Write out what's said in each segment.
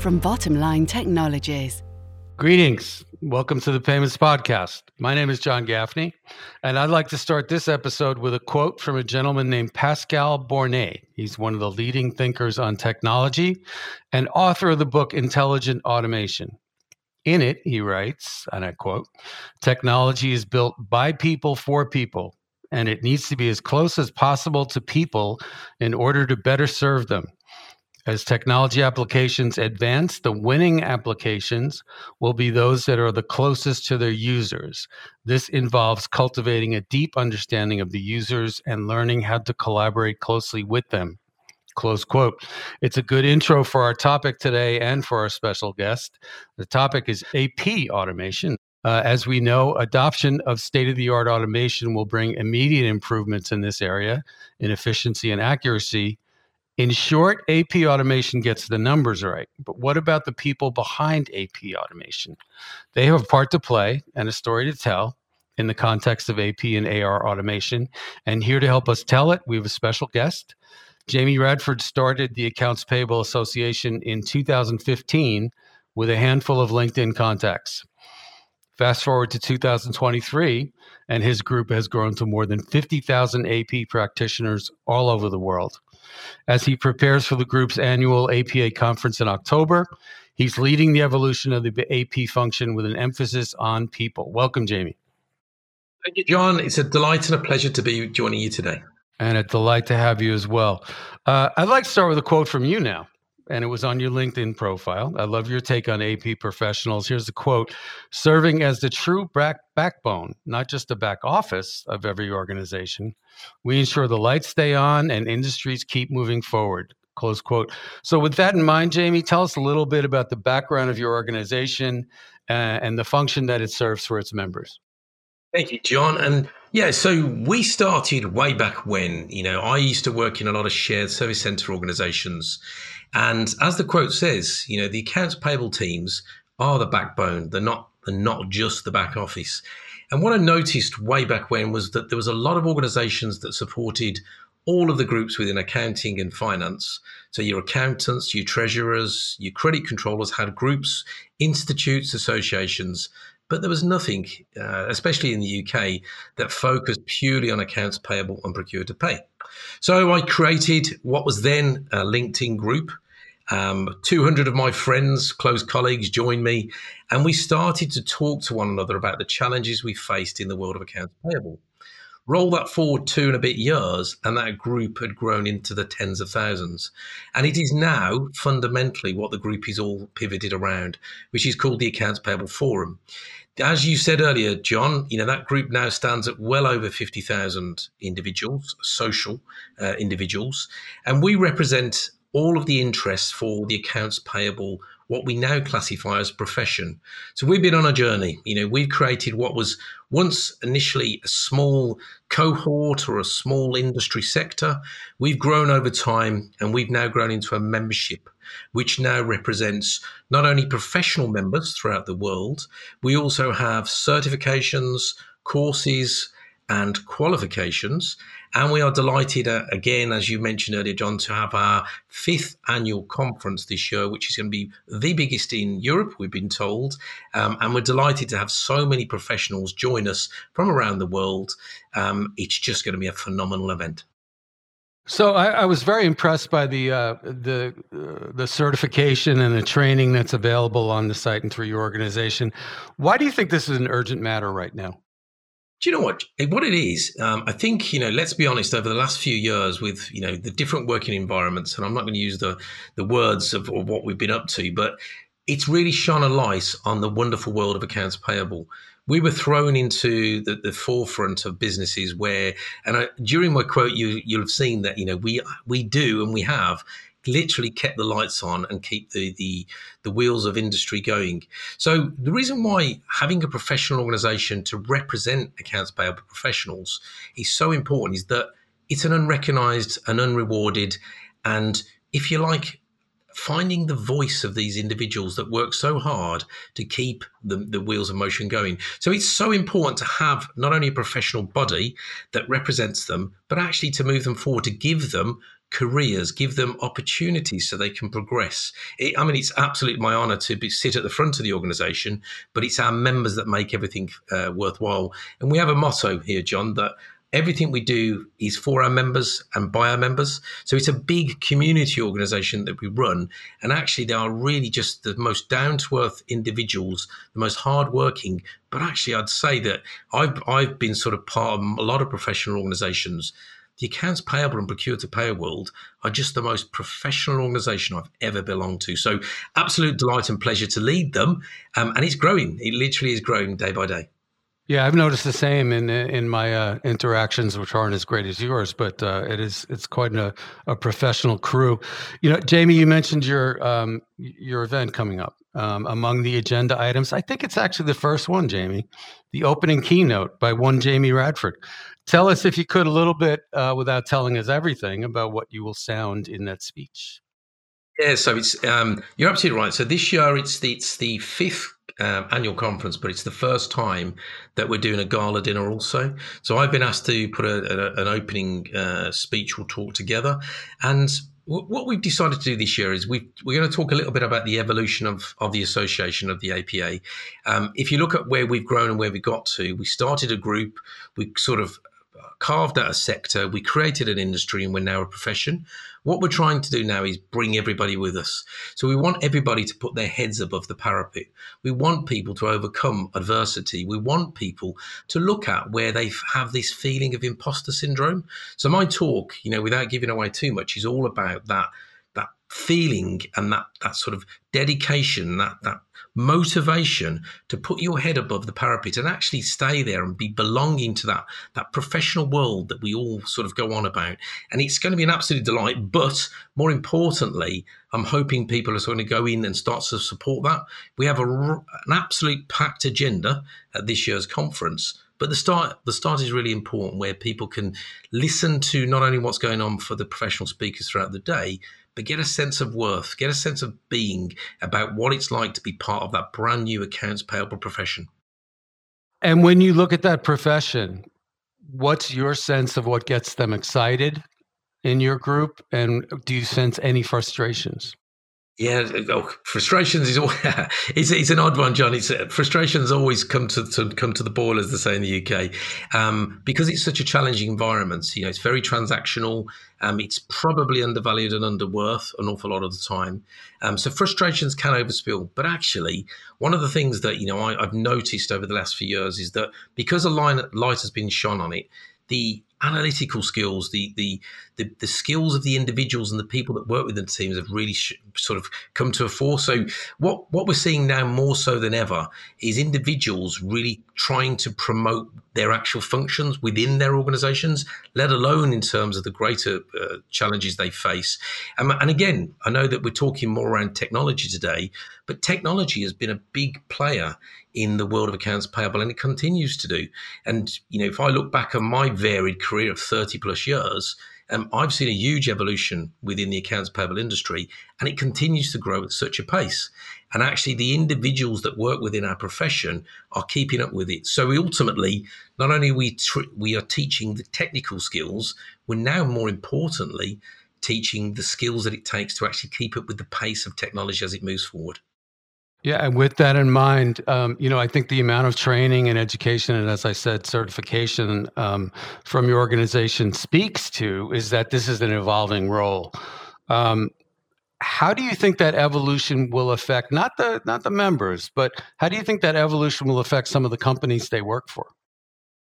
Payments Bottomline Technologies. Greetings. Welcome to the Payments Podcast. My name is John Gaffney, and I'd like to start this episode with a quote from a gentleman named Pascal Bornet. He's one of the leading thinkers on technology and author of the book Intelligent Automation. In it, he writes, and I quote, technology is built by people for people, and it needs to be as close as possible to people in order to better serve them. As technology applications advance, the winning applications will be those that are the closest to their users. This involves cultivating a deep understanding of the users and learning how to collaborate closely with them. Close quote. It's a good intro for our topic today and for our special guest. The topic is AP automation. Uh, as we know, adoption of state of the art automation will bring immediate improvements in this area in efficiency and accuracy in short, AP automation gets the numbers right. But what about the people behind AP automation? They have a part to play and a story to tell in the context of AP and AR automation. And here to help us tell it, we have a special guest. Jamie Radford started the Accounts Payable Association in 2015 with a handful of LinkedIn contacts. Fast forward to 2023, and his group has grown to more than 50,000 AP practitioners all over the world. As he prepares for the group's annual APA conference in October, he's leading the evolution of the AP function with an emphasis on people. Welcome, Jamie. Thank you, John. It's a delight and a pleasure to be joining you today. And a delight to have you as well. Uh, I'd like to start with a quote from you now and it was on your LinkedIn profile. I love your take on AP professionals. Here's a quote serving as the true back, backbone, not just the back office of every organization. We ensure the lights stay on and industries keep moving forward. Close quote. So, with that in mind, Jamie, tell us a little bit about the background of your organization uh, and the function that it serves for its members. Thank you, John. And yeah, so we started way back when. You know, I used to work in a lot of shared service center organizations and as the quote says, you know, the accounts payable teams are the backbone. They're not they're not just the back office. And what I noticed way back when was that there was a lot of organizations that supported all of the groups within accounting and finance. So your accountants, your treasurers, your credit controllers had groups, institutes, associations, but there was nothing, uh, especially in the UK, that focused purely on accounts payable and procure to pay. So I created what was then a LinkedIn group. Um, 200 of my friends, close colleagues joined me, and we started to talk to one another about the challenges we faced in the world of accounts payable. Roll that forward two and a bit years, and that group had grown into the tens of thousands. And it is now fundamentally what the group is all pivoted around, which is called the Accounts Payable Forum as you said earlier, John, you know that group now stands at well over fifty thousand individuals, social uh, individuals, and we represent all of the interests for the accounts payable what we now classify as profession. So we've been on a journey. You know, we've created what was once initially a small cohort or a small industry sector. We've grown over time and we've now grown into a membership, which now represents not only professional members throughout the world, we also have certifications, courses, and qualifications. And we are delighted, uh, again, as you mentioned earlier, John, to have our fifth annual conference this year, which is going to be the biggest in Europe, we've been told. Um, and we're delighted to have so many professionals join us from around the world. Um, it's just going to be a phenomenal event. So I, I, was very impressed by the uh, the uh, the certification and the training that's available on the site and through your organization. Why do you think this is an urgent matter right now? Do you know what? What it is, um, I think you know. Let's be honest. Over the last few years, with you know the different working environments, and I'm not going to use the the words of, of what we've been up to, but it's really shone a light on the wonderful world of accounts payable. We were thrown into the, the forefront of businesses where, and I, during my quote, you you'll have seen that you know we we do and we have literally kept the lights on and keep the, the, the wheels of industry going. So the reason why having a professional organization to represent accounts payable professionals is so important is that it's an unrecognized and unrewarded and if you like finding the voice of these individuals that work so hard to keep the, the wheels of motion going. So it's so important to have not only a professional body that represents them, but actually to move them forward, to give them careers, give them opportunities so they can progress. It, I mean, it's absolutely my honor to be, sit at the front of the organization, but it's our members that make everything uh, worthwhile. And we have a motto here, John, that everything we do is for our members and by our members. So it's a big community organization that we run. And actually, they are really just the most down to earth individuals, the most hardworking. But actually, I'd say that I've, I've been sort of part of a lot of professional organizations. The accounts payable and procure to pay world are just the most professional organization I've ever belonged to. So, absolute delight and pleasure to lead them. Um, and it's growing. It literally is growing day by day. Yeah, I've noticed the same in in my uh, interactions, which aren't as great as yours, but uh, it is it's quite a, a professional crew. You know, Jamie, you mentioned your um, your event coming up. Um, among the agenda items, I think it's actually the first one, Jamie, the opening keynote by one Jamie Radford. Tell us, if you could, a little bit uh, without telling us everything about what you will sound in that speech. Yeah, so it's um, you're absolutely right. So this year it's the it's the fifth um, annual conference, but it's the first time that we're doing a gala dinner also. So I've been asked to put a, a, an opening uh, speech or talk together. And w- what we've decided to do this year is we we're going to talk a little bit about the evolution of, of the association of the APA. Um, if you look at where we've grown and where we got to, we started a group, we sort of carved out a sector, we created an industry, and we're now a profession. What we're trying to do now is bring everybody with us. So we want everybody to put their heads above the parapet. We want people to overcome adversity. We want people to look at where they have this feeling of imposter syndrome. So my talk, you know, without giving away too much, is all about that feeling and that that sort of dedication, that that motivation to put your head above the parapet and actually stay there and be belonging to that that professional world that we all sort of go on about. And it's going to be an absolute delight but more importantly i'm hoping people are going to go in and start to support that. We have a, an absolute packed agenda at this year's conference but the start the start is really important where people can listen to not only what's going on for the professional speakers throughout the day but get a sense of worth, get a sense of being about what it's like to be part of that brand new accounts payable profession. And when you look at that profession, what's your sense of what gets them excited in your group? And do you sense any frustrations? Yeah, oh, frustrations is always, it's, it's an odd one, John. It's uh, frustrations always come to, to come to the ball, as they say in the UK, um, because it's such a challenging environment. You know, it's very transactional. Um, it's probably undervalued and underworth an awful lot of the time. Um, so frustrations can overspill. But actually, one of the things that you know I, have noticed over the last few years is that because a line, light has been shone on it, the analytical skills, the, the the the skills of the individuals and the people that work within the teams have really sh- sort of come to a fore. So what what we're seeing now more so than ever is individuals really trying to promote their actual functions within their organizations, let alone in terms of the greater uh, challenges they face. Um, and again, I know that we're talking more around technology today, but technology has been a big player in the world of accounts payable and it continues to do. And, you know, if I look back on my varied career of 30 plus years, um, I've seen a huge evolution within the accounts payable industry, and it continues to grow at such a pace. And actually, the individuals that work within our profession are keeping up with it. So we ultimately, not only we tr- we are teaching the technical skills, we're now more importantly teaching the skills that it takes to actually keep up with the pace of technology as it moves forward. Yeah, and with that in mind, um, you know, I think the amount of training and education, and as I said, certification um, from your organization speaks to is that this is an evolving role. Um, how do you think that evolution will affect not the not the members, but how do you think that evolution will affect some of the companies they work for?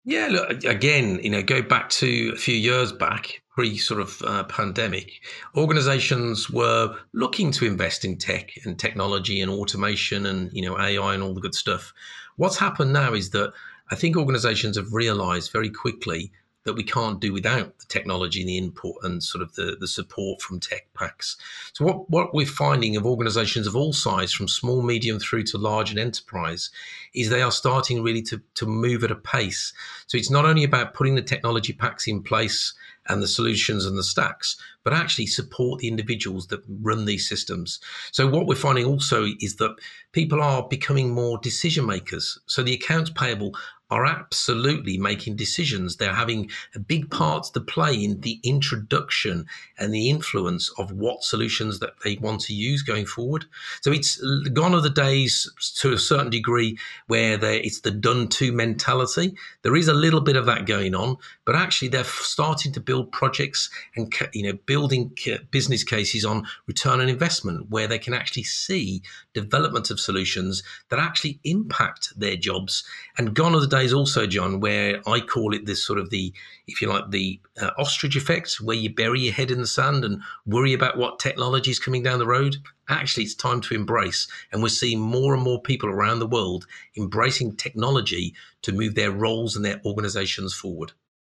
Yeah, look, again, you know, go back to a few years back, pre sort of uh, pandemic, organizations were looking to invest in tech and technology and automation and, you know, AI and all the good stuff. What's happened now is that I think organizations have realized very quickly that we can't do without the technology and the input and sort of the, the support from tech packs. So what, what we're finding of organizations of all size, from small, medium through to large and enterprise, is they are starting really to, to move at a pace. So it's not only about putting the technology packs in place and the solutions and the stacks, but actually support the individuals that run these systems. So what we're finding also is that people are becoming more decision makers. So the accounts payable are absolutely making decisions. They're having a big part to play in the introduction and the influence of what solutions that they want to use going forward. So it's gone are the days to a certain degree where it's the done to mentality. There is a little bit of that going on, but actually they're starting to build projects and you know building business cases on return on investment where they can actually see development of solutions that actually impact their jobs. And gone are the days also, John, where I call it this sort of the, if you like, the uh, ostrich effect, where you bury your head in the sand and worry about what technology is coming down the road. Actually, it's time to embrace. And we're seeing more and more people around the world embracing technology to move their roles and their organizations forward.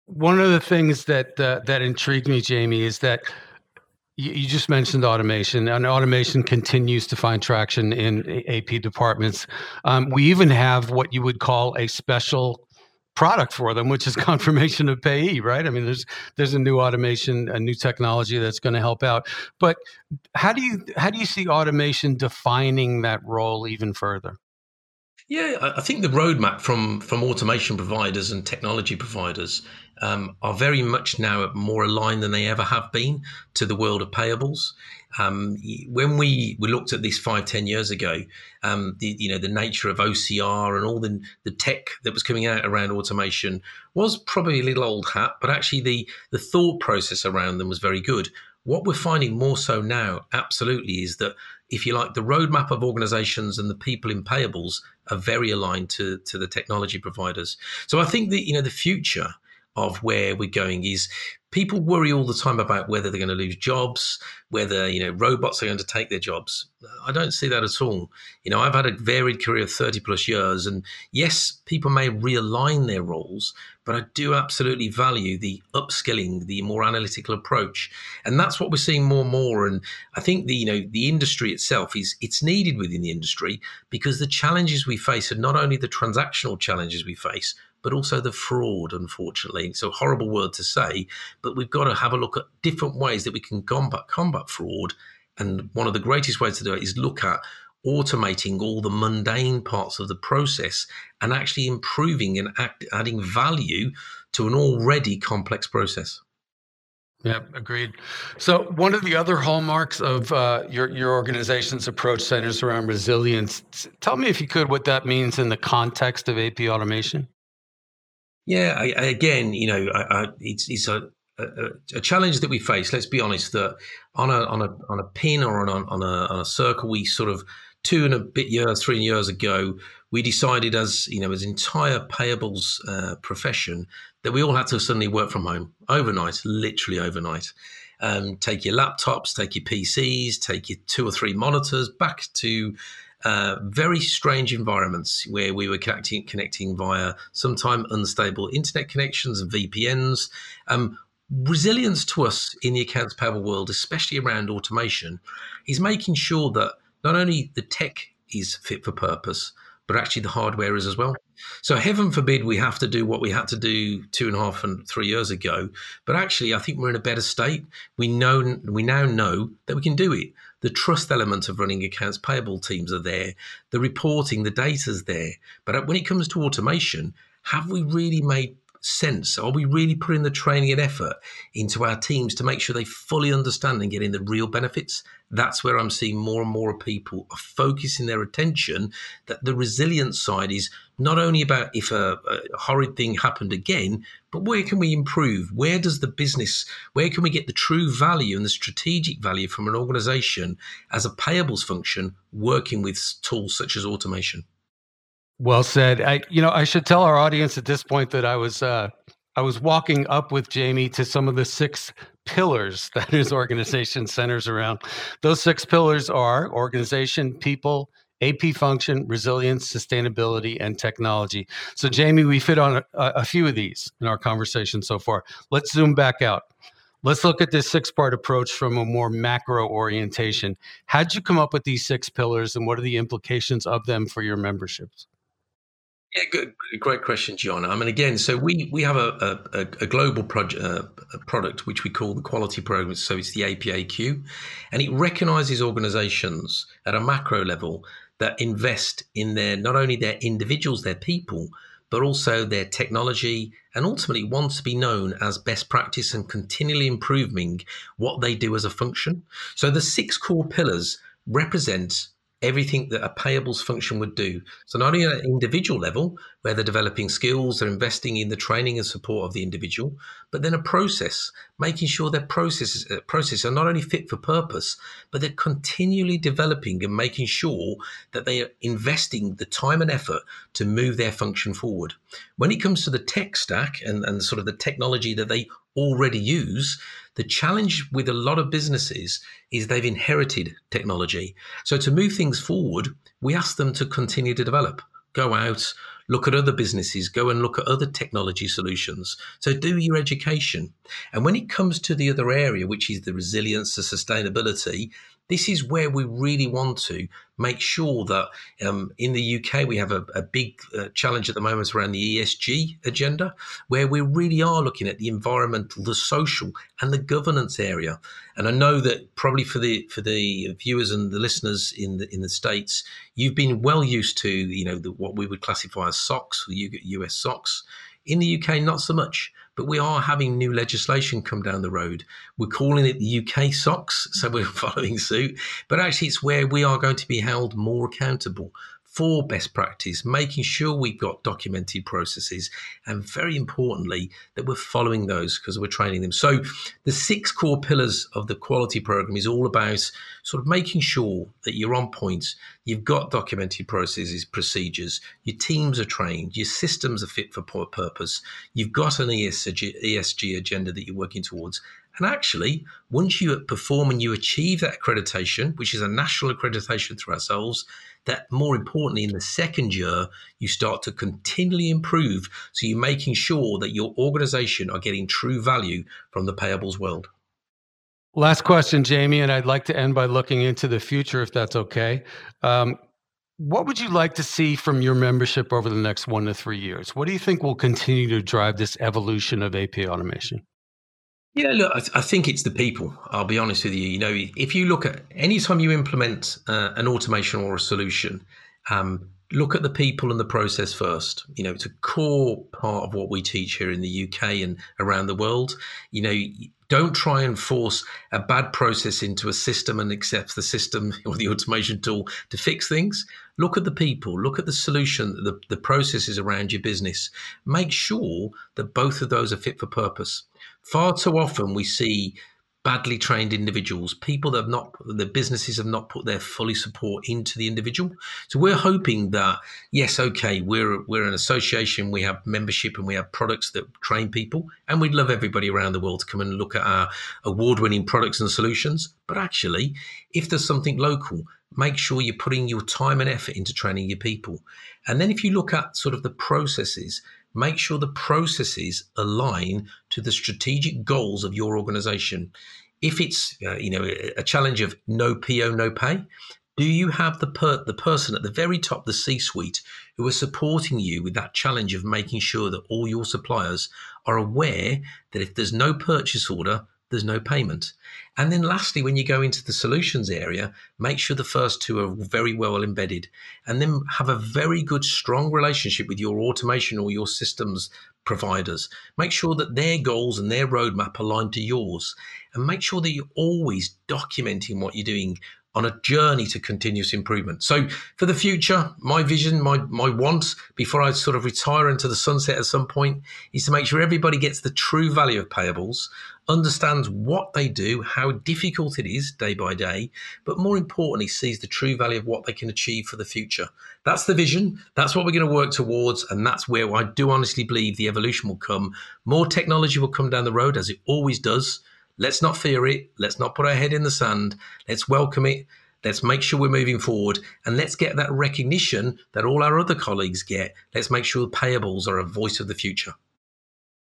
One of the things that uh, that intrigued me, Jamie, is that you just mentioned automation, and automation continues to find traction in AP departments. Um, we even have what you would call a special product for them, which is confirmation of payee, right? I mean, there's there's a new automation, a new technology that's going to help out. But how do you how do you see automation defining that role even further? Yeah, I think the roadmap from from automation providers and technology providers um, are very much now more aligned than they ever have been to the world of payables. Um, when we, we looked at this five ten years ago, um, the you know the nature of OCR and all the the tech that was coming out around automation was probably a little old hat, but actually the the thought process around them was very good. What we're finding more so now, absolutely, is that if you like, the roadmap of organizations and the people in payables are very aligned to, to the technology providers. So I think that, you know, the future of where we're going is people worry all the time about whether they're going to lose jobs, whether you know robots are going to take their jobs. I don't see that at all. You know, I've had a varied career of 30 plus years and yes, people may realign their roles, but I do absolutely value the upskilling, the more analytical approach. And that's what we're seeing more and more and I think the you know the industry itself is it's needed within the industry because the challenges we face are not only the transactional challenges we face, but also the fraud, unfortunately. A horrible word to say, but we've got to have a look at different ways that we can combat, combat fraud. And one of the greatest ways to do it is look at automating all the mundane parts of the process and actually improving and act, adding value to an already complex process. Yeah, agreed. So one of the other hallmarks of uh, your your organization's approach centers around resilience. Tell me, if you could, what that means in the context of AP automation. Yeah, I, I, again, you know, I, it's, it's a, a, a, challenge that we face. Let's be honest that on a on a on a pin or on a, on a on a circle, we sort of two and a bit years, three years ago, we decided as you know as entire payables uh, profession that we all had to suddenly work from home overnight, literally overnight. Um, take your laptops, take your PCs, take your two or three monitors back to uh, very strange environments where we were connecting, connecting via sometimes unstable internet connections and VPNs. Um, resilience to us in the accounts payable world, especially around automation, is making sure that not only the tech is fit for purpose, but actually the hardware is as well. So heaven forbid we have to do what we had to do two and a half and three years ago. But actually, I think we're in a better state. We know we now know that we can do it. The trust element of running accounts payable teams are there. The reporting, the data's there. But when it comes to automation, have we really made sense? Are we really putting the training and effort into our teams to make sure they fully understand and getting the real benefits? That's where I'm seeing more and more people are focusing their attention that the resilience side is not only about if a, a horrid thing happened again, but where can we improve? Where does the business, where can we get the true value and the strategic value from an organization as a payables function working with tools such as automation? Well said. I, you know, I should tell our audience at this point that I was, uh, I was walking up with Jamie to some of the six pillars that his organization centers around. Those six pillars are organization, people, AP function, resilience, sustainability, and technology. So, Jamie, we fit on a, a few of these in our conversation so far. Let's zoom back out. Let's look at this six part approach from a more macro orientation. How'd you come up with these six pillars and what are the implications of them for your memberships? Yeah, good, great question, John. I mean, again, so we we have a a, a global project uh, product which we call the Quality Program. So it's the APAQ, and it recognises organisations at a macro level that invest in their not only their individuals, their people, but also their technology, and ultimately wants to be known as best practice and continually improving what they do as a function. So the six core pillars represent everything that a payables function would do. So not only at an individual level, where they're developing skills, they're investing in the training and support of the individual, but then a process, making sure their processes, uh, processes are not only fit for purpose, but they're continually developing and making sure that they are investing the time and effort to move their function forward. When it comes to the tech stack and, and sort of the technology that they already use, the challenge with a lot of businesses is they've inherited technology. So to move things forward, we ask them to continue to develop, go out, look at other businesses, go and look at other technology solutions. So do your education. And when it comes to the other area, which is the resilience, the sustainability, this is where we really want to make sure that um, in the UK we have a, a big uh, challenge at the moment around the ESG agenda, where we really are looking at the environmental, the social, and the governance area. And I know that probably for the for the viewers and the listeners in the in the states, you've been well used to you know the, what we would classify as SOX, the US SOX. In the UK, not so much, but we are having new legislation come down the road. We're calling it the UK SOX, so we're following suit, but actually, it's where we are going to be held more accountable for best practice, making sure we've got documented processes, and very importantly, that we're following those because we're training them. So, the six core pillars of the quality program is all about sort of making sure that you're on point, you've got documented processes, procedures, your teams are trained, your systems are fit for purpose, you've got an ESG, ESG agenda that you're working towards, and actually, once you perform and you achieve that accreditation, which is a national accreditation through ourselves, that more importantly, in the second year, you start to continually improve. So you're making sure that your organization are getting true value from the payables world. Last question, Jamie, and I'd like to end by looking into the future, if that's okay. Um, what would you like to see from your membership over the next one to three years? What do you think will continue to drive this evolution of AP automation? Yeah, look, I, I, think it's the people. I'll be honest with you. You know, if you look at any time you implement uh, an automation or a solution, um, look at the people and the process first. You know, it's a core part of what we teach here in the UK and around the world. You know, don't try and force a bad process into a system and accept the system or the automation tool to fix things. Look at the people, look at the solution, the, the processes around your business. Make sure that both of those are fit for purpose. Far too often we see badly trained individuals, people that have not, the businesses have not put their fully support into the individual. So we're hoping that, yes, okay, we're we're an association, we have membership, and we have products that train people, and we'd love everybody around the world to come and look at our award-winning products and solutions. But actually, if there's something local, make sure you're putting your time and effort into training your people. And then if you look at sort of the processes, make sure the processes align to the strategic goals of your organization. If it's uh, you know a challenge of no PO no pay, do you have the per- the person at the very top, the C-suite, who are supporting you with that challenge of making sure that all your suppliers are aware that if there's no purchase order, there's no payment. And then lastly, when you go into the solutions area, make sure the first two are very well embedded and then have a very good, strong relationship with your automation or your systems providers. Make sure that their goals and their roadmap align to yours and make sure that you're always documenting what you're doing on a journey to continuous improvement. So for the future, my vision, my my want before I sort of retire into the sunset at some point is to make sure everybody gets the true value of payables, understands what they do, how difficult it is day by day, but more importantly, sees the true value of what they can achieve for the future. That's the vision. That's what we're going to work towards. And that's where I do honestly believe the evolution will come. More technology will come down the road, as it always does. Let's not fear it. Let's not put our head in the sand. Let's welcome it. Let's make sure we're moving forward and let's get that recognition that all our other colleagues get. Let's make sure payables are a voice of the future.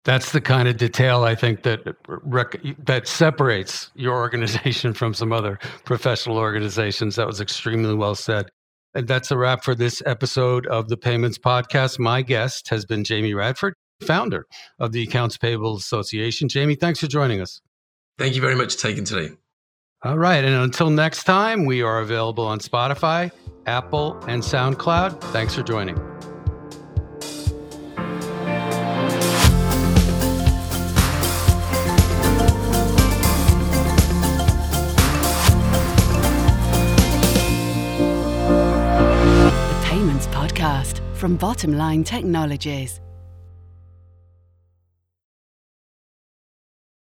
That's the kind of detail I think that rec- that separates your organization from some other professional organizations. That was extremely well said. And that's a wrap for this episode of the Payments Podcast. My guest has been Jamie Radford, founder of the Accounts Payable Association. Jamie, thanks for joining us. Thank you very much for taking today. All right. And until next time, we are available on Spotify, Apple, and SoundCloud. Thanks for joining. The Payments Podcast from Bottomline Technologies.